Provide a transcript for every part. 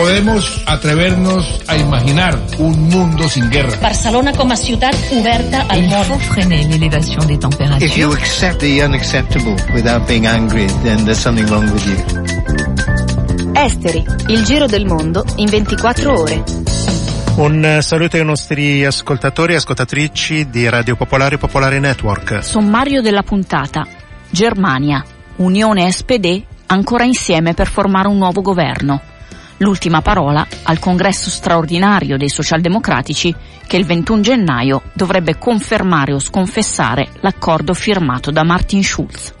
podemos atrevernos a imaginar un mundo sin guerra. Barcelona com a ciutat oberta al Il món. faut freiner l'élévation des If you températures. accept the unacceptable without being angry, then there's something wrong with you. Esteri, il giro del mondo in 24 ore. Un saluto ai nostri ascoltatori e ascoltatrici di Radio Popolare Popolare Network. Sommario della puntata. Germania. Unione SPD ancora insieme per formare un nuovo governo. L'ultima parola al congresso straordinario dei socialdemocratici che il 21 gennaio dovrebbe confermare o sconfessare l'accordo firmato da Martin Schulz.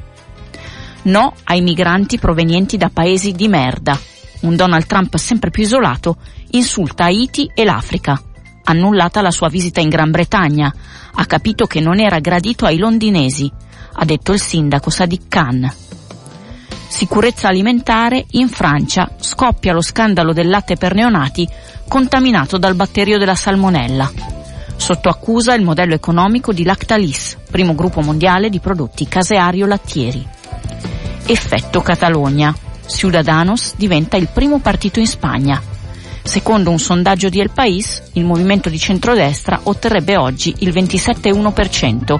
No ai migranti provenienti da paesi di merda. Un Donald Trump sempre più isolato insulta Haiti e l'Africa. Annullata la sua visita in Gran Bretagna. Ha capito che non era gradito ai londinesi, ha detto il sindaco Sadiq Khan. Sicurezza alimentare, in Francia scoppia lo scandalo del latte per neonati contaminato dal batterio della salmonella. Sotto accusa il modello economico di Lactalis, primo gruppo mondiale di prodotti caseario-lattieri. Effetto Catalogna. Ciudadanos diventa il primo partito in Spagna. Secondo un sondaggio di El País, il movimento di centrodestra otterrebbe oggi il 27,1%,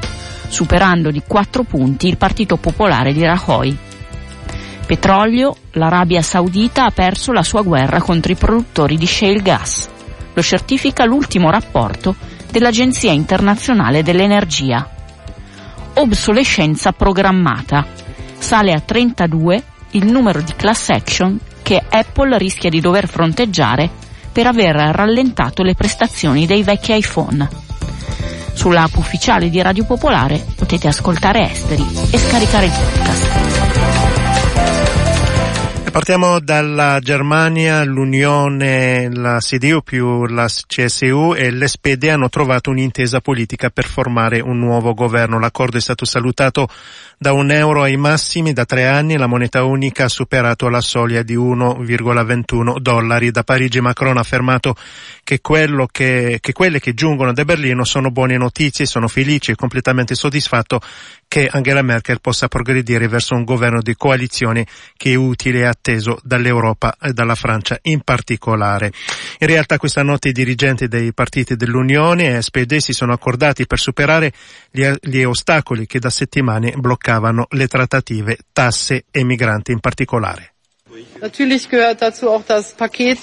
superando di 4 punti il Partito Popolare di Rajoy. Petrolio, l'Arabia Saudita ha perso la sua guerra contro i produttori di shale gas. Lo certifica l'ultimo rapporto dell'Agenzia internazionale dell'energia. Obsolescenza programmata. Sale a 32 il numero di class action che Apple rischia di dover fronteggiare per aver rallentato le prestazioni dei vecchi iPhone. Sull'app ufficiale di Radio Popolare potete ascoltare Esteri e scaricare il podcast. Partiamo dalla Germania, l'Unione, la CDU più la CSU e l'SPD hanno trovato un'intesa politica per formare un nuovo governo. L'accordo è stato salutato da un euro ai massimi da tre anni la moneta unica ha superato la soglia di 1,21 dollari. Da Parigi Macron ha affermato che, che, che quelle che giungono da Berlino sono buone notizie, sono felici e completamente soddisfatto che Angela Merkel possa progredire verso un governo di coalizione che è utile e atteso dall'Europa e dalla Francia in particolare. In realtà questa notte i dirigenti dei partiti dell'Unione e SPD si sono accordati per superare gli, gli ostacoli che da settimane bloccavano le trattative, tasse e migranti in particolare. Natürlich gehört dazu auch das Paket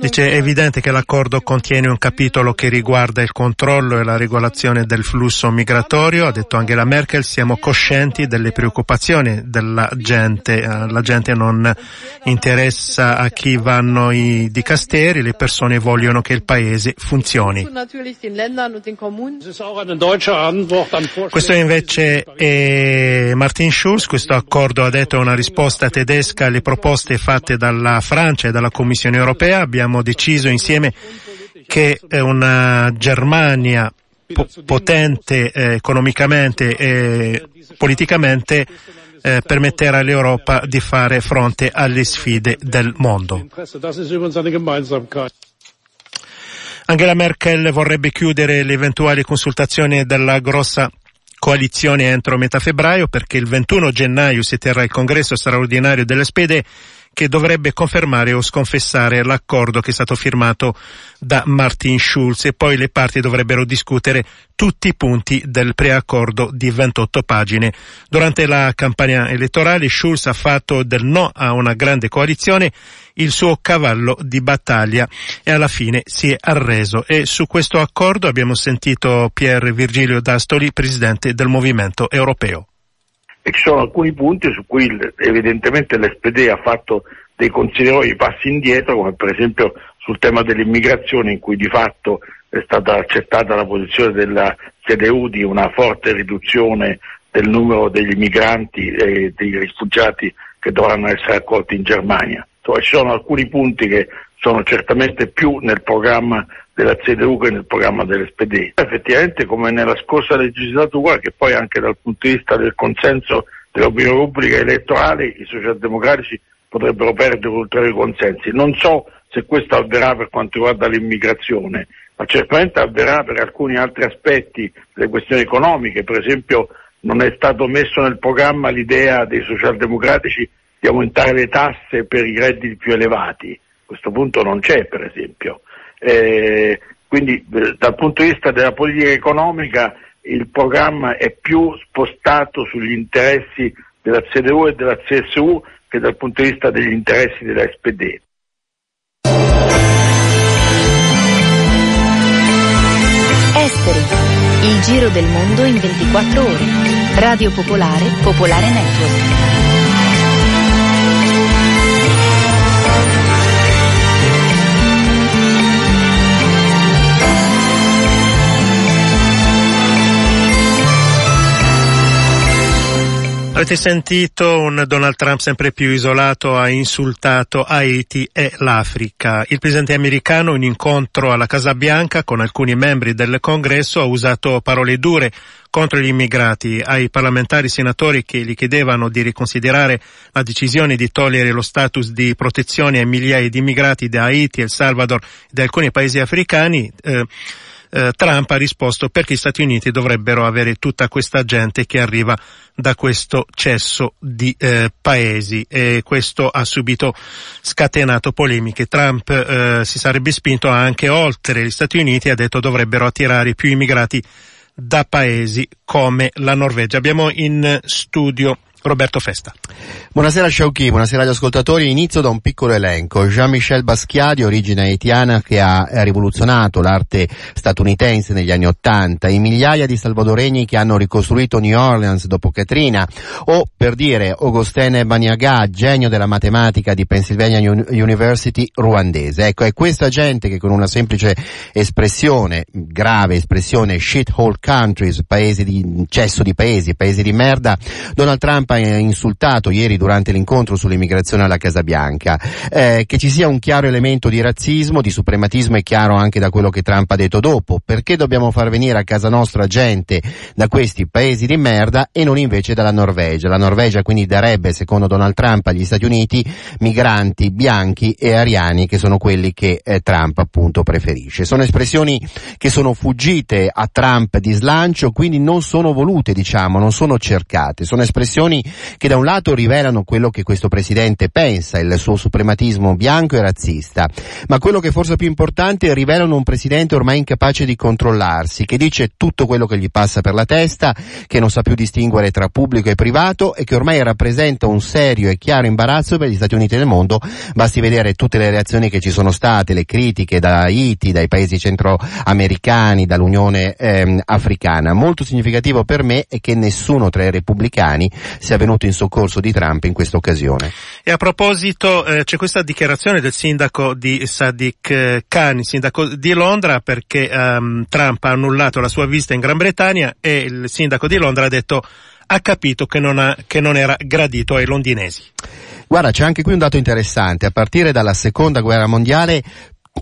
Dice è evidente che l'accordo contiene un capitolo che riguarda il controllo e la regolazione del flusso migratorio, ha detto Angela Merkel, siamo coscienti delle preoccupazioni della gente, Eh, la gente non interessa a chi vanno i dicasteri, le persone vogliono che il paese funzioni. Questo invece è Martin Schulz, questo accordo ha detto è una risposta tedesca. Alle proposte fatte dalla Francia e dalla Commissione europea. Abbiamo deciso insieme che eh, una Germania po- potente eh, economicamente e politicamente eh, permetterà all'Europa di fare fronte alle sfide del mondo. Angela Merkel vorrebbe chiudere le eventuali consultazioni della grossa coalizione entro metà febbraio perché il 21 gennaio si terrà il congresso straordinario delle spede che dovrebbe confermare o sconfessare l'accordo che è stato firmato da Martin Schulz e poi le parti dovrebbero discutere tutti i punti del preaccordo di 28 pagine. Durante la campagna elettorale Schulz ha fatto del no a una grande coalizione il suo cavallo di battaglia e alla fine si è arreso e su questo accordo abbiamo sentito Pier Virgilio D'Astoli, presidente del Movimento Europeo. E ci sono alcuni punti su cui evidentemente l'SPD ha fatto dei considerevoli passi indietro, come per esempio sul tema dell'immigrazione in cui di fatto è stata accettata la posizione della CDU di una forte riduzione del numero degli migranti e dei rifugiati che dovranno essere accolti in Germania. Insomma, ci sono alcuni punti che sono certamente più nel programma della CDU che nel programma dell'SPD. Effettivamente come nella scorsa legislatura, che poi anche dal punto di vista del consenso dell'opinione pubblica elettorale, i socialdemocratici potrebbero perdere ulteriori consensi. Non so se questo avverrà per quanto riguarda l'immigrazione, ma certamente avverrà per alcuni altri aspetti, le questioni economiche, per esempio non è stato messo nel programma l'idea dei socialdemocratici di aumentare le tasse per i redditi più elevati. Questo punto non c'è, per esempio. Eh, quindi dal punto di vista della politica economica il programma è più spostato sugli interessi della CDU e della CSU che dal punto di vista degli interessi della SPD. Esteri. Il giro del mondo in 24 ore. Radio Popolare, Popolare Network. Avete sentito un Donald Trump sempre più isolato ha insultato Haiti e l'Africa. Il presidente americano in incontro alla Casa Bianca con alcuni membri del congresso ha usato parole dure contro gli immigrati, ai parlamentari senatori che gli chiedevano di riconsiderare la decisione di togliere lo status di protezione ai migliaia di immigrati da Haiti, El Salvador e da alcuni paesi africani. Eh, eh, Trump ha risposto perché gli Stati Uniti dovrebbero avere tutta questa gente che arriva da questo cesso di eh, paesi e questo ha subito scatenato polemiche. Trump eh, si sarebbe spinto anche oltre gli Stati Uniti e ha detto dovrebbero attirare più immigrati da paesi come la Norvegia. Abbiamo in studio Roberto Festa. Buonasera Sciauchi, buonasera agli ascoltatori. Inizio da un piccolo elenco. Jean-Michel Basquiat, di origine haitiana, che ha rivoluzionato l'arte statunitense negli anni Ottanta, i migliaia di salvadoregni che hanno ricostruito New Orleans dopo Katrina, o per dire Augustin Baniaga, genio della matematica di Pennsylvania University ruandese. Ecco, è questa gente che con una semplice espressione, grave espressione, shithole countries, paesi di cesso di paesi, paesi di merda, Donald Trump ha insultato ieri durante l'incontro sull'immigrazione alla Casa Bianca. Eh, che ci sia un chiaro elemento di razzismo, di suprematismo è chiaro anche da quello che Trump ha detto dopo. Perché dobbiamo far venire a casa nostra gente da questi paesi di merda e non invece dalla Norvegia? La Norvegia quindi darebbe, secondo Donald Trump, agli Stati Uniti migranti bianchi e ariani che sono quelli che eh, Trump appunto preferisce. Sono espressioni che sono fuggite a Trump di slancio, quindi non sono volute, diciamo, non sono cercate. Sono espressioni che da un lato rivelano quello che questo presidente pensa, il suo suprematismo bianco e razzista, ma quello che forse più importante rivelano un presidente ormai incapace di controllarsi, che dice tutto quello che gli passa per la testa, che non sa più distinguere tra pubblico e privato e che ormai rappresenta un serio e chiaro imbarazzo per gli Stati Uniti del mondo, basti vedere tutte le reazioni che ci sono state, le critiche da Haiti, dai paesi centroamericani, dall'Unione ehm, Africana. Molto significativo per me è che nessuno tra i repubblicani sia venuto in soccorso di Trump in questa occasione. E a proposito eh, c'è questa dichiarazione del sindaco di Sadiq eh, Khan, sindaco di Londra, perché ehm, Trump ha annullato la sua visita in Gran Bretagna e il sindaco di Londra ha detto ha capito che non, ha, che non era gradito ai londinesi. Guarda, c'è anche qui un dato interessante. A partire dalla seconda guerra mondiale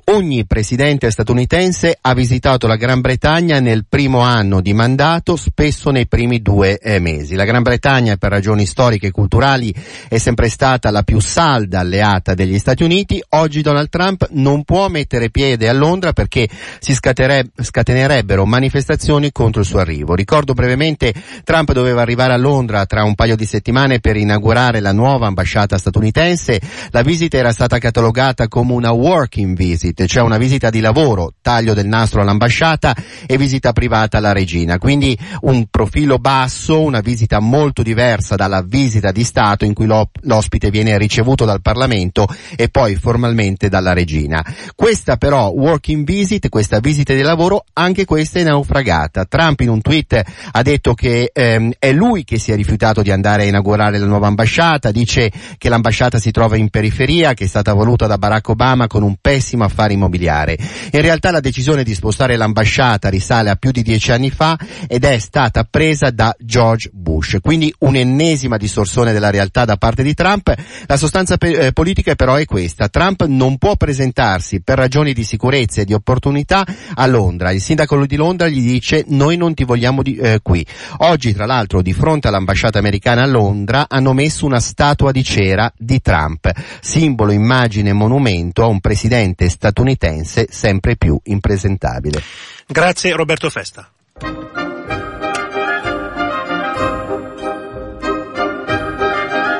Ogni presidente statunitense ha visitato la Gran Bretagna nel primo anno di mandato, spesso nei primi due eh, mesi. La Gran Bretagna, per ragioni storiche e culturali, è sempre stata la più salda alleata degli Stati Uniti. Oggi Donald Trump non può mettere piede a Londra perché si scatenerebbero manifestazioni contro il suo arrivo. Ricordo brevemente, Trump doveva arrivare a Londra tra un paio di settimane per inaugurare la nuova ambasciata statunitense. La visita era stata catalogata come una working visit visit, cioè una visita di lavoro, taglio del nastro all'ambasciata e visita privata alla regina. Quindi un profilo basso, una visita molto diversa dalla visita di Stato in cui l'ospite viene ricevuto dal Parlamento e poi formalmente dalla regina. Questa però working visit, questa visita di lavoro, anche questa è naufragata. Trump in un tweet ha detto che ehm, è lui che si è rifiutato di andare a inaugurare la nuova ambasciata, dice che l'ambasciata si trova in periferia, che è stata voluta da Barack Obama con un pessimo affare immobiliare. In realtà la decisione di spostare l'ambasciata risale a più di dieci anni fa ed è stata presa da George Bush. Quindi un'ennesima distorsione della realtà da parte di Trump. La sostanza pe- eh, politica però è questa. Trump non può presentarsi per ragioni di sicurezza e di opportunità a Londra. Il sindaco di Londra gli dice noi non ti vogliamo di, eh, qui. Oggi tra l'altro di fronte all'ambasciata americana a Londra hanno messo una statua di cera di Trump, simbolo, immagine, monumento a un presidente statunitense sempre più impresentabile. Grazie Roberto Festa.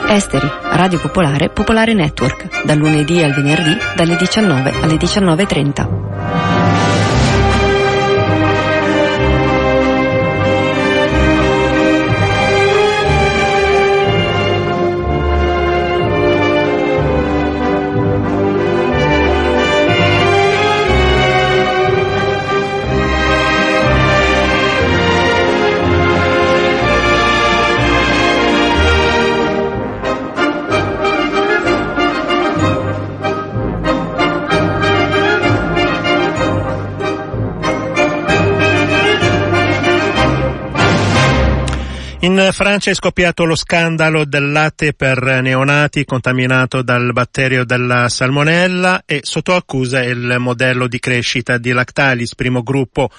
Esteri, Radio Popolare, Popolare Network, dal lunedì al venerdì dalle 19 alle 19.30. In Francia è scoppiato lo scandalo del latte per neonati contaminato dal batterio della salmonella e sotto accusa il modello di crescita di Lactalis, primo gruppo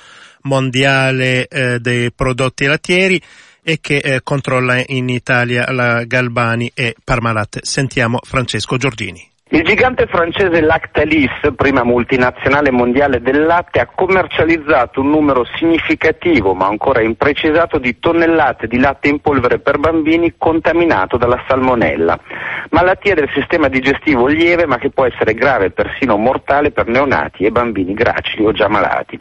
mondiale eh, dei prodotti lattieri e che eh, controlla in Italia la Galbani e Parmalat. Sentiamo Francesco Giorgini. Il gigante francese Lactalis, prima multinazionale mondiale del latte, ha commercializzato un numero significativo, ma ancora imprecisato, di tonnellate di latte in polvere per bambini contaminato dalla salmonella. Malattia del sistema digestivo lieve, ma che può essere grave e persino mortale per neonati e bambini gracili o già malati.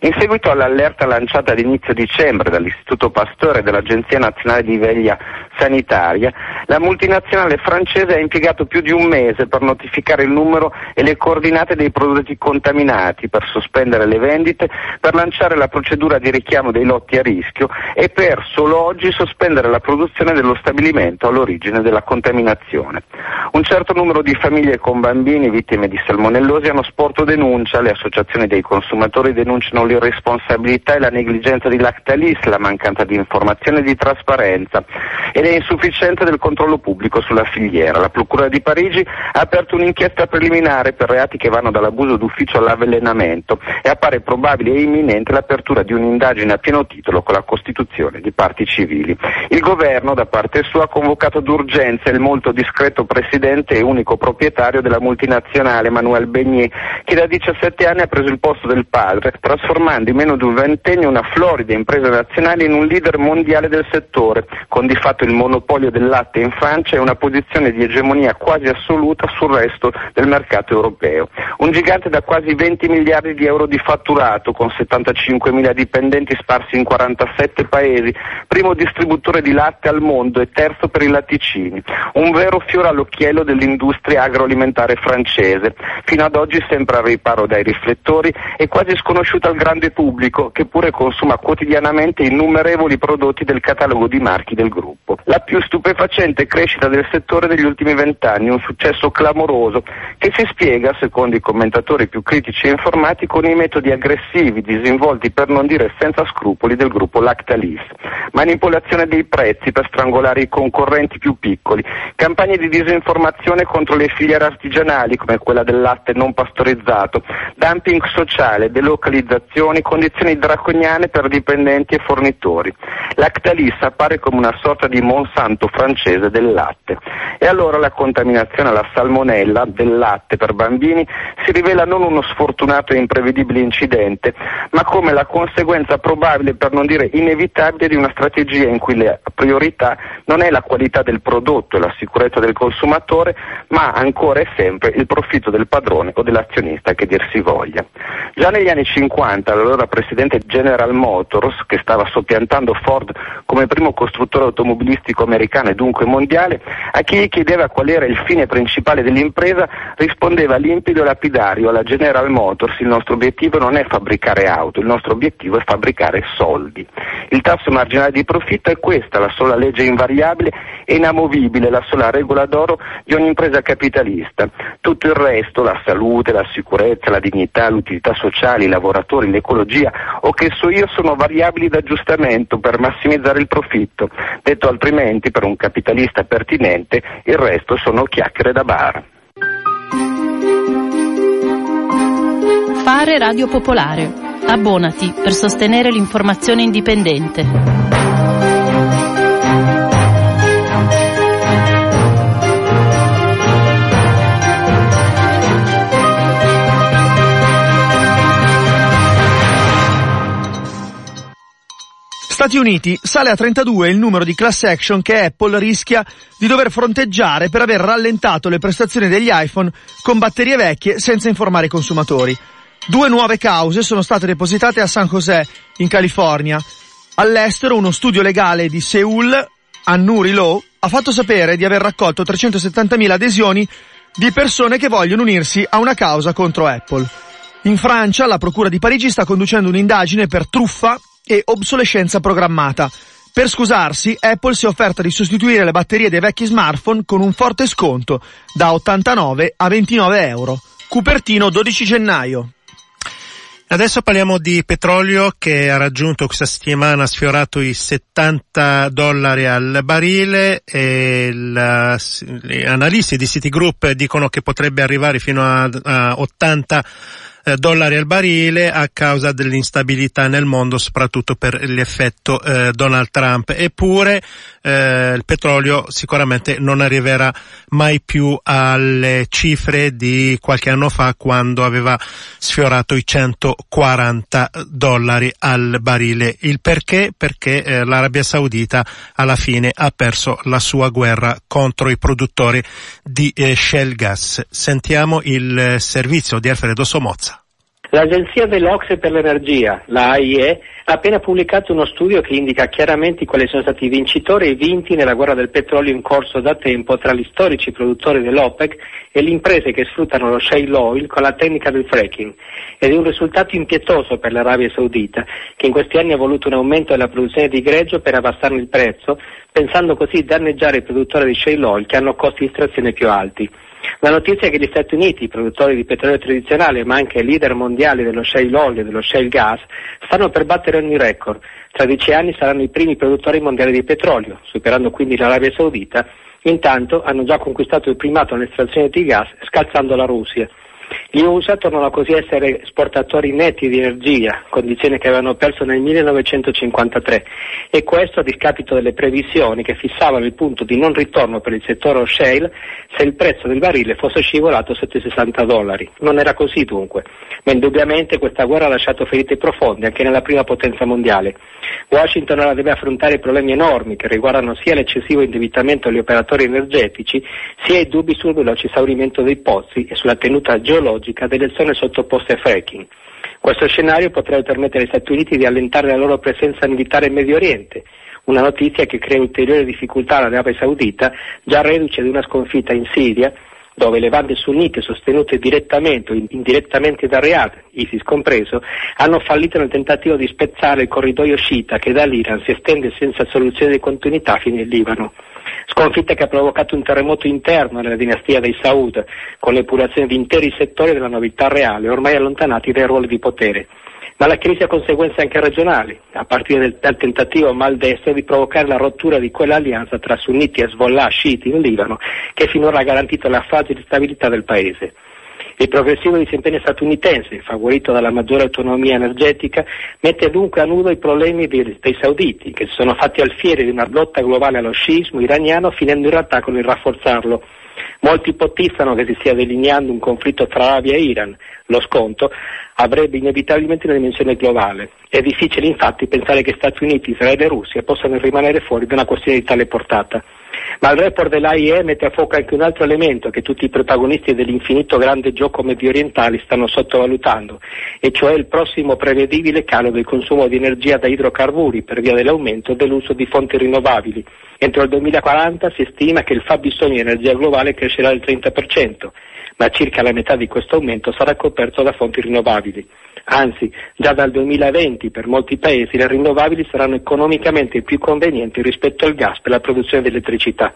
In seguito all'allerta lanciata ad inizio dicembre dall'Istituto Pasteur e dall'Agenzia Nazionale di Veglia Sanitaria, la multinazionale francese ha impiegato più di un mese per notificare il numero e le coordinate dei prodotti contaminati, per sospendere le vendite, per lanciare la procedura di richiamo dei lotti a rischio e per solo oggi sospendere la produzione dello stabilimento all'origine della contaminazione. Un certo numero di famiglie con bambini vittime di salmonellosi hanno sporto denuncia, le associazioni dei consumatori denunciano l'irresponsabilità e la negligenza di Lactalis, la mancanza di informazione e di trasparenza e l'insufficienza del controllo pubblico sulla filiera. La Procura di Parigi ha aperto un'inchiesta preliminare per reati che vanno dall'abuso d'ufficio all'avvelenamento e appare probabile e imminente l'apertura di un'indagine a pieno titolo con la costituzione di parti civili. Il governo da parte sua ha convocato d'urgenza il molto discreto presidente e unico proprietario della multinazionale Manuel Begnier che da 17 anni ha preso il posto del padre trasformando in meno di un ventennio una florida impresa nazionale in un leader mondiale del settore con di fatto il monopolio del latte in Francia e una posizione di egemonia quasi assoluta sul resto del mercato europeo. Un gigante da quasi 20 miliardi di euro di fatturato, con 75 mila dipendenti sparsi in 47 paesi, primo distributore di latte al mondo e terzo per i latticini. Un vero fiore all'occhiello dell'industria agroalimentare francese, fino ad oggi sempre al riparo dai riflettori e quasi sconosciuta al grande pubblico, che pure consuma quotidianamente innumerevoli prodotti del catalogo di marchi del gruppo. La più stupefacente crescita del settore degli ultimi vent'anni, un successo clamoroso che si spiega, secondo i commentatori più critici e informati, con i metodi aggressivi, disinvolti per non dire senza scrupoli del gruppo Lactalis. Manipolazione dei prezzi per strangolare i concorrenti più piccoli, campagne di disinformazione contro le filiere artigianali come quella del latte non pastorizzato, dumping sociale, delocalizzazioni, condizioni draconiane per dipendenti e fornitori. Lactalis appare come una sorta di Monsanto francese del latte. E allora la contaminazione alla salmonella del latte per bambini si rivela non uno sfortunato e imprevedibile incidente, ma come la conseguenza probabile, per non dire inevitabile, di una strategia in cui la priorità non è la qualità del prodotto e la sicurezza del consumatore, ma ancora e sempre il profitto del padrone o dell'azionista che dir si voglia. Già negli anni 50 l'allora presidente General Motors, che stava soppiantando Ford come primo costruttore automobilistico americano e dunque mondiale, a chi gli chiedeva qual era il fine principale dell'impresa rispondeva limpido e lapidario alla General Motors il nostro obiettivo non è fabbricare auto, il nostro obiettivo è fabbricare soldi. Il tasso marginale di profitto è questa, la sola legge invariabile e inamovibile, la sola regola d'oro di ogni impresa capitalista. Tutto il resto, la salute, la sicurezza, la dignità, l'utilità sociale, i lavoratori, l'ecologia o che so io sono variabili d'aggiustamento per massimizzare il profitto. Detto altrimenti, per un capitalista pertinente, il resto sono chiacchiere da bar. Fare Radio Popolare. Abbonati per sostenere l'informazione indipendente. Stati Uniti sale a 32 il numero di class action che Apple rischia di dover fronteggiare per aver rallentato le prestazioni degli iPhone con batterie vecchie senza informare i consumatori. Due nuove cause sono state depositate a San José, in California. All'estero uno studio legale di Seoul, Annuri Law, ha fatto sapere di aver raccolto 370.000 adesioni di persone che vogliono unirsi a una causa contro Apple. In Francia la Procura di Parigi sta conducendo un'indagine per truffa e obsolescenza programmata. Per scusarsi, Apple si è offerta di sostituire le batterie dei vecchi smartphone con un forte sconto, da 89 a 29 euro. Cupertino 12 gennaio. Adesso parliamo di petrolio che ha raggiunto questa settimana, ha sfiorato i 70 dollari al barile e la, gli analisti di Citigroup dicono che potrebbe arrivare fino a, a 80 eh, dollari al barile a causa dell'instabilità nel mondo, soprattutto per l'effetto eh, Donald Trump. Eppure eh, il petrolio sicuramente non arriverà mai più alle cifre di qualche anno fa quando aveva sfiorato i 140 dollari al barile. Il perché? Perché eh, l'Arabia Saudita alla fine ha perso la sua guerra contro i produttori di eh, Shell Gas. Sentiamo il servizio di Alfredo Somozza. L'Agenzia dell'Ocse per l'Energia, la AIE, ha appena pubblicato uno studio che indica chiaramente quali sono stati i vincitori e i vinti nella guerra del petrolio in corso da tempo tra gli storici produttori dell'OPEC e le imprese che sfruttano lo shale oil con la tecnica del fracking. Ed è un risultato impietoso per l'Arabia Saudita, che in questi anni ha voluto un aumento della produzione di greggio per abbassarne il prezzo, pensando così di danneggiare i produttori di shale oil che hanno costi di estrazione più alti. La notizia è che gli Stati Uniti, produttori di petrolio tradizionale ma anche leader mondiali dello shale oil e dello shale gas, stanno per battere ogni record. Tra dieci anni saranno i primi produttori mondiali di petrolio, superando quindi l'Arabia Saudita. Intanto hanno già conquistato il primato nell'estrazione di gas scalzando la Russia. Gli USA tornano così a essere esportatori netti di energia, condizione che avevano perso nel 1953 e questo a discapito delle previsioni che fissavano il punto di non ritorno per il settore shale se il prezzo del barile fosse scivolato sotto i 60 dollari. Non era così dunque, ma indubbiamente questa guerra ha lasciato ferite profonde anche nella prima potenza mondiale. Washington ora deve affrontare problemi enormi che riguardano sia l'eccessivo indebitamento degli operatori energetici sia i dubbi sul veloce esaurimento dei pozzi e sulla tenuta geologica delle zone sottoposte a fracking. Questo scenario potrebbe permettere agli Stati Uniti di allentare la loro presenza militare in Medio Oriente, una notizia che crea ulteriori difficoltà all'Arabia Saudita, già reduce di una sconfitta in Siria dove le bande sunnite sostenute direttamente o indirettamente da Riyadh, ISIS compreso, hanno fallito nel tentativo di spezzare il corridoio sciita che dall'Iran si estende senza soluzione di continuità fino in Libano. Sconfitta che ha provocato un terremoto interno nella dinastia dei Saud, con l'epurazione di interi settori della novità reale, ormai allontanati dai ruoli di potere ma la crisi ha conseguenze anche regionali, a partire dal, tentativo maldestro di provocare la rottura di quell'alleanza tra sunniti e Hezbollah sciiti in Libano, che finora ha garantito la fragile stabilità del paese. Il progressivo disimpegno statunitense, favorito dalla maggiore autonomia energetica, mette dunque a nudo i problemi dei, dei sauditi, che si sono fatti alfieri di una lotta globale allo sciismo iraniano, finendo in realtà con il rafforzarlo. Molti ipotizzano che si stia delineando un conflitto tra Arabia e Iran. Lo sconto avrebbe inevitabilmente una dimensione globale. È difficile infatti pensare che Stati Uniti, Israele e Russia possano rimanere fuori da una questione di tale portata. Ma il report dell'AIE mette a fuoco anche un altro elemento che tutti i protagonisti dell'infinito grande gioco medio orientale stanno sottovalutando, e cioè il prossimo prevedibile calo del consumo di energia da idrocarburi per via dell'aumento dell'uso di fonti rinnovabili. Entro il 2040 si stima che il fabbisogno di energia globale crescerà del 30%, ma circa la metà di questo aumento sarà coperto da fonti rinnovabili. Anzi, già dal 2020 per molti paesi le rinnovabili saranno economicamente più convenienti rispetto al gas per la produzione di elettricità.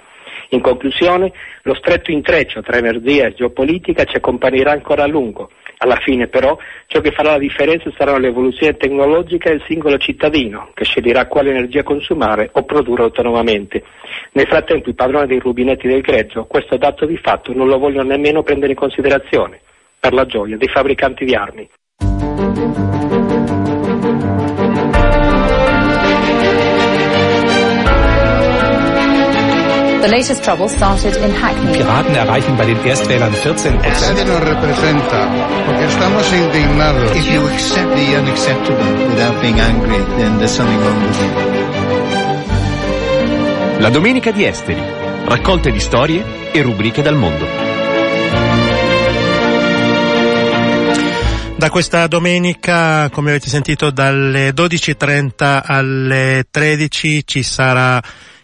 In conclusione, lo stretto intreccio tra energia e geopolitica ci accompagnerà ancora a lungo. Alla fine però ciò che farà la differenza sarà l'evoluzione tecnologica del singolo cittadino, che sceglierà quale energia consumare o produrre autonomamente. Nel frattempo i padroni dei rubinetti del greggio questo dato di fatto non lo vogliono nemmeno prendere in considerazione, per la gioia dei fabbricanti di armi. The latest trouble started in Hackney. Piraten erreichen bei den Erstwählern 14 Nadie nos representa porque estamos indignados. If you accept the unacceptable without being angry, then there's something wrong with you. La domenica di Esteri. Raccolte di storie e rubriche dal mondo. Da questa domenica, come avete sentito, dalle 12.30 alle 13 ci sarà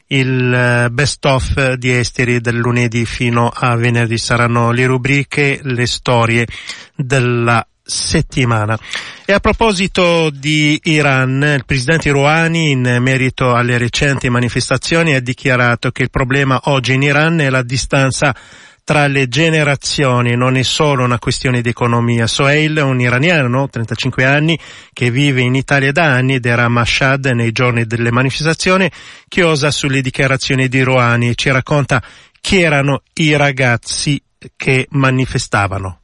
il eh, best of di Esteri del lunedì fino a venerdì. Saranno le rubriche, le storie della settimana. E a proposito di Iran, il presidente Rouhani in merito alle recenti manifestazioni ha dichiarato che il problema oggi in Iran è la distanza tra le generazioni, non è solo una questione di economia. Sohail è un iraniano, 35 anni, che vive in Italia da anni ed era a Mashhad nei giorni delle manifestazioni, che osa sulle dichiarazioni di Rouhani e ci racconta chi erano i ragazzi che manifestavano.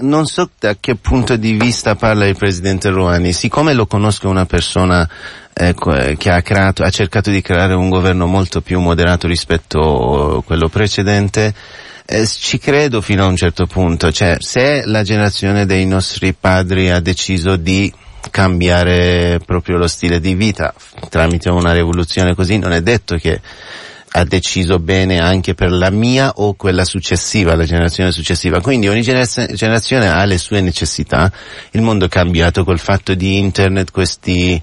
Non so da che punto di vista parla il presidente Rouhani, siccome lo conosco una persona eh, che ha, creato, ha cercato di creare un governo molto più moderato rispetto a quello precedente, eh, ci credo fino a un certo punto, cioè se la generazione dei nostri padri ha deciso di cambiare proprio lo stile di vita tramite una rivoluzione così, non è detto che ha deciso bene anche per la mia o quella successiva, la generazione successiva. Quindi ogni generazione ha le sue necessità. Il mondo è cambiato col fatto di internet, questi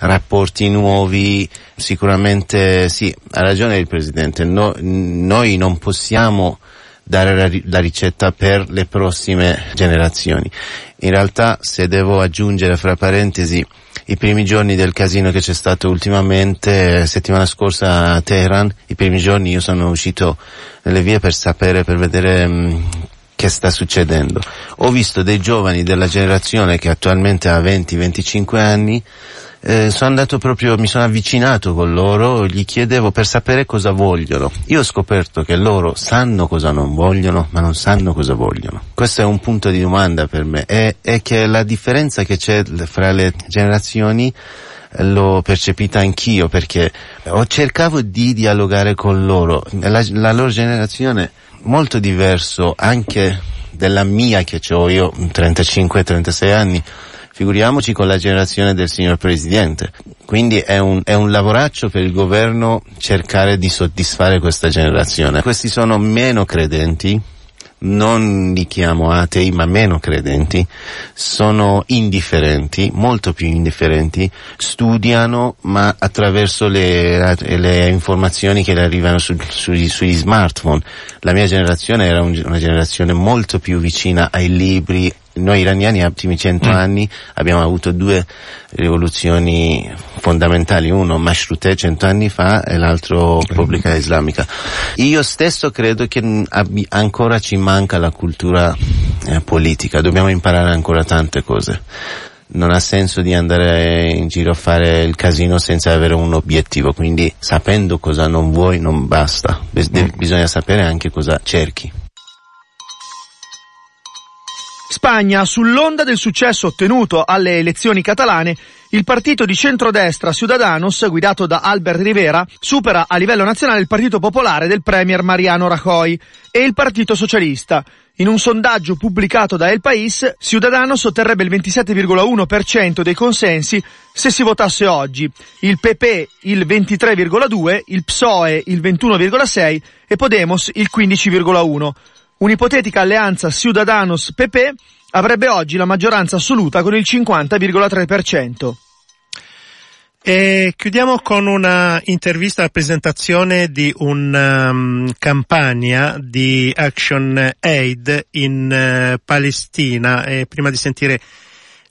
rapporti nuovi, sicuramente sì, ha ragione il Presidente, no, noi non possiamo dare la, la ricetta per le prossime generazioni. In realtà, se devo aggiungere fra parentesi, i primi giorni del casino che c'è stato ultimamente, settimana scorsa a Teheran, i primi giorni io sono uscito nelle vie per sapere, per vedere mh, che sta succedendo. Ho visto dei giovani della generazione che attualmente ha 20-25 anni eh, sono andato proprio, mi sono avvicinato con loro, gli chiedevo per sapere cosa vogliono. Io ho scoperto che loro sanno cosa non vogliono, ma non sanno cosa vogliono. Questo è un punto di domanda per me, è, è che la differenza che c'è fra le generazioni eh, l'ho percepita anch'io perché ho cercato di dialogare con loro. La, la loro generazione molto diverso anche della mia che ho io 35-36 anni figuriamoci con la generazione del signor Presidente. Quindi è un, è un lavoraccio per il governo cercare di soddisfare questa generazione. Questi sono meno credenti, non li chiamo atei, ma meno credenti, sono indifferenti, molto più indifferenti, studiano, ma attraverso le, le informazioni che le arrivano su, su, sugli smartphone. La mia generazione era un, una generazione molto più vicina ai libri, noi iraniani negli ultimi cento mm. anni abbiamo avuto due rivoluzioni fondamentali, uno Mashrute cento anni fa e l'altro Repubblica Islamica. Io stesso credo che ancora ci manca la cultura eh, politica, dobbiamo imparare ancora tante cose. Non ha senso di andare in giro a fare il casino senza avere un obiettivo, quindi sapendo cosa non vuoi non basta, mm. bisogna sapere anche cosa cerchi. Spagna, sull'onda del successo ottenuto alle elezioni catalane, il partito di centrodestra Ciudadanos, guidato da Albert Rivera, supera a livello nazionale il Partito Popolare del Premier Mariano Rajoy e il Partito Socialista. In un sondaggio pubblicato da El País, Ciudadanos otterrebbe il 27,1% dei consensi se si votasse oggi, il PP il 23,2%, il PSOE il 21,6% e Podemos il 15,1%. Un'ipotetica alleanza Ciudadanos-PP avrebbe oggi la maggioranza assoluta con il 50,3%. E chiudiamo con una intervista alla presentazione di una um, campagna di Action Aid in uh, Palestina. E prima di sentire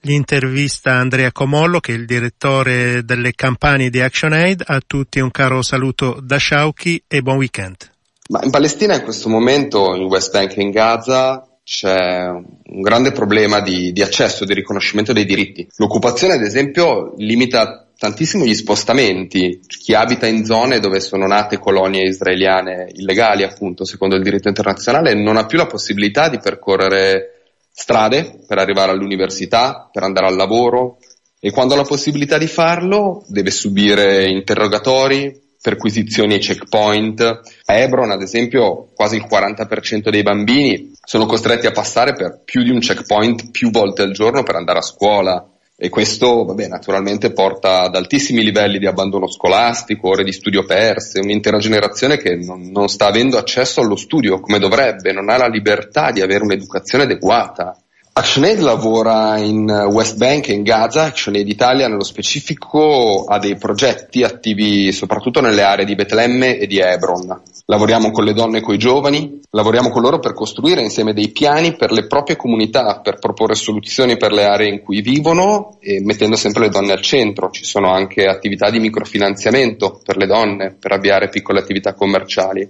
l'intervista Andrea Comollo, che è il direttore delle campagne di Action Aid, a tutti un caro saluto da Shauki e buon weekend. Ma in Palestina in questo momento, in West Bank e in Gaza, c'è un grande problema di, di accesso, di riconoscimento dei diritti. L'occupazione, ad esempio, limita tantissimo gli spostamenti. Chi abita in zone dove sono nate colonie israeliane illegali, appunto, secondo il diritto internazionale, non ha più la possibilità di percorrere strade per arrivare all'università, per andare al lavoro e quando ha la possibilità di farlo deve subire interrogatori, perquisizioni ai checkpoint. A Hebron, ad esempio, quasi il 40% dei bambini sono costretti a passare per più di un checkpoint più volte al giorno per andare a scuola. E questo, vabbè, naturalmente porta ad altissimi livelli di abbandono scolastico, ore di studio perse, un'intera generazione che non, non sta avendo accesso allo studio come dovrebbe, non ha la libertà di avere un'educazione adeguata. ActionAid lavora in West Bank e in Gaza, ActionAid Italia nello specifico ha dei progetti attivi soprattutto nelle aree di Betlemme e di Hebron. Lavoriamo con le donne e con i giovani, lavoriamo con loro per costruire insieme dei piani per le proprie comunità, per proporre soluzioni per le aree in cui vivono e mettendo sempre le donne al centro. Ci sono anche attività di microfinanziamento per le donne, per avviare piccole attività commerciali.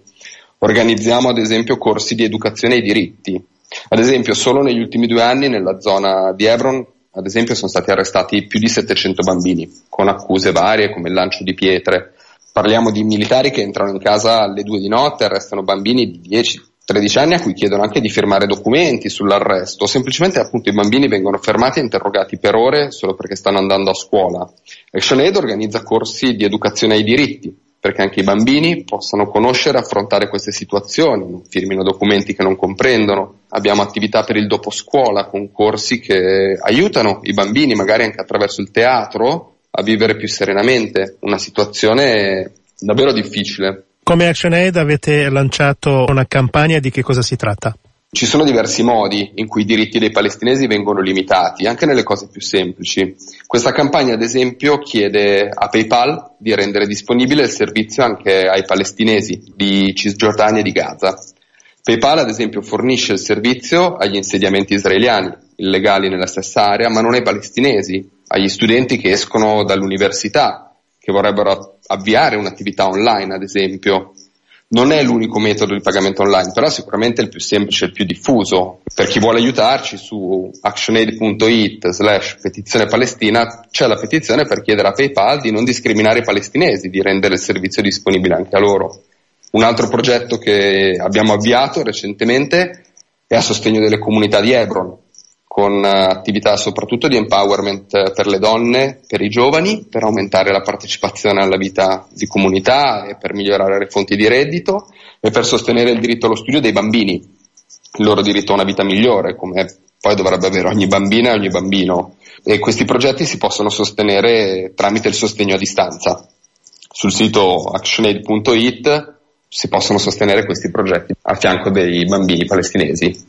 Organizziamo ad esempio corsi di educazione ai diritti, ad esempio, solo negli ultimi due anni nella zona di Hebron, ad esempio, sono stati arrestati più di 700 bambini, con accuse varie come il lancio di pietre. Parliamo di militari che entrano in casa alle due di notte, arrestano bambini di 10, 13 anni a cui chiedono anche di firmare documenti sull'arresto, semplicemente appunto i bambini vengono fermati e interrogati per ore solo perché stanno andando a scuola. ActionAid organizza corsi di educazione ai diritti, perché anche i bambini possano conoscere e affrontare queste situazioni, firmino documenti che non comprendono. Abbiamo attività per il dopo scuola, concorsi che aiutano i bambini, magari anche attraverso il teatro, a vivere più serenamente una situazione davvero difficile. Come ActionAid avete lanciato una campagna di che cosa si tratta? Ci sono diversi modi in cui i diritti dei palestinesi vengono limitati, anche nelle cose più semplici. Questa campagna, ad esempio, chiede a PayPal di rendere disponibile il servizio anche ai palestinesi di Cisgiordania e di Gaza. PayPal, ad esempio, fornisce il servizio agli insediamenti israeliani, illegali nella stessa area, ma non ai palestinesi, agli studenti che escono dall'università, che vorrebbero avviare un'attività online, ad esempio, non è l'unico metodo di pagamento online, però sicuramente è il più semplice e il più diffuso. Per chi vuole aiutarci su actionaid.it slash petizione palestina c'è la petizione per chiedere a PayPal di non discriminare i palestinesi, di rendere il servizio disponibile anche a loro. Un altro progetto che abbiamo avviato recentemente è a sostegno delle comunità di Hebron, con eh, attività soprattutto di empowerment eh, per le donne, per i giovani, per aumentare la partecipazione alla vita di comunità e per migliorare le fonti di reddito e per sostenere il diritto allo studio dei bambini, il loro diritto a una vita migliore, come poi dovrebbe avere ogni bambina e ogni bambino. E questi progetti si possono sostenere tramite il sostegno a distanza. Sul sito actionaid.it si possono sostenere questi progetti a fianco dei bambini palestinesi.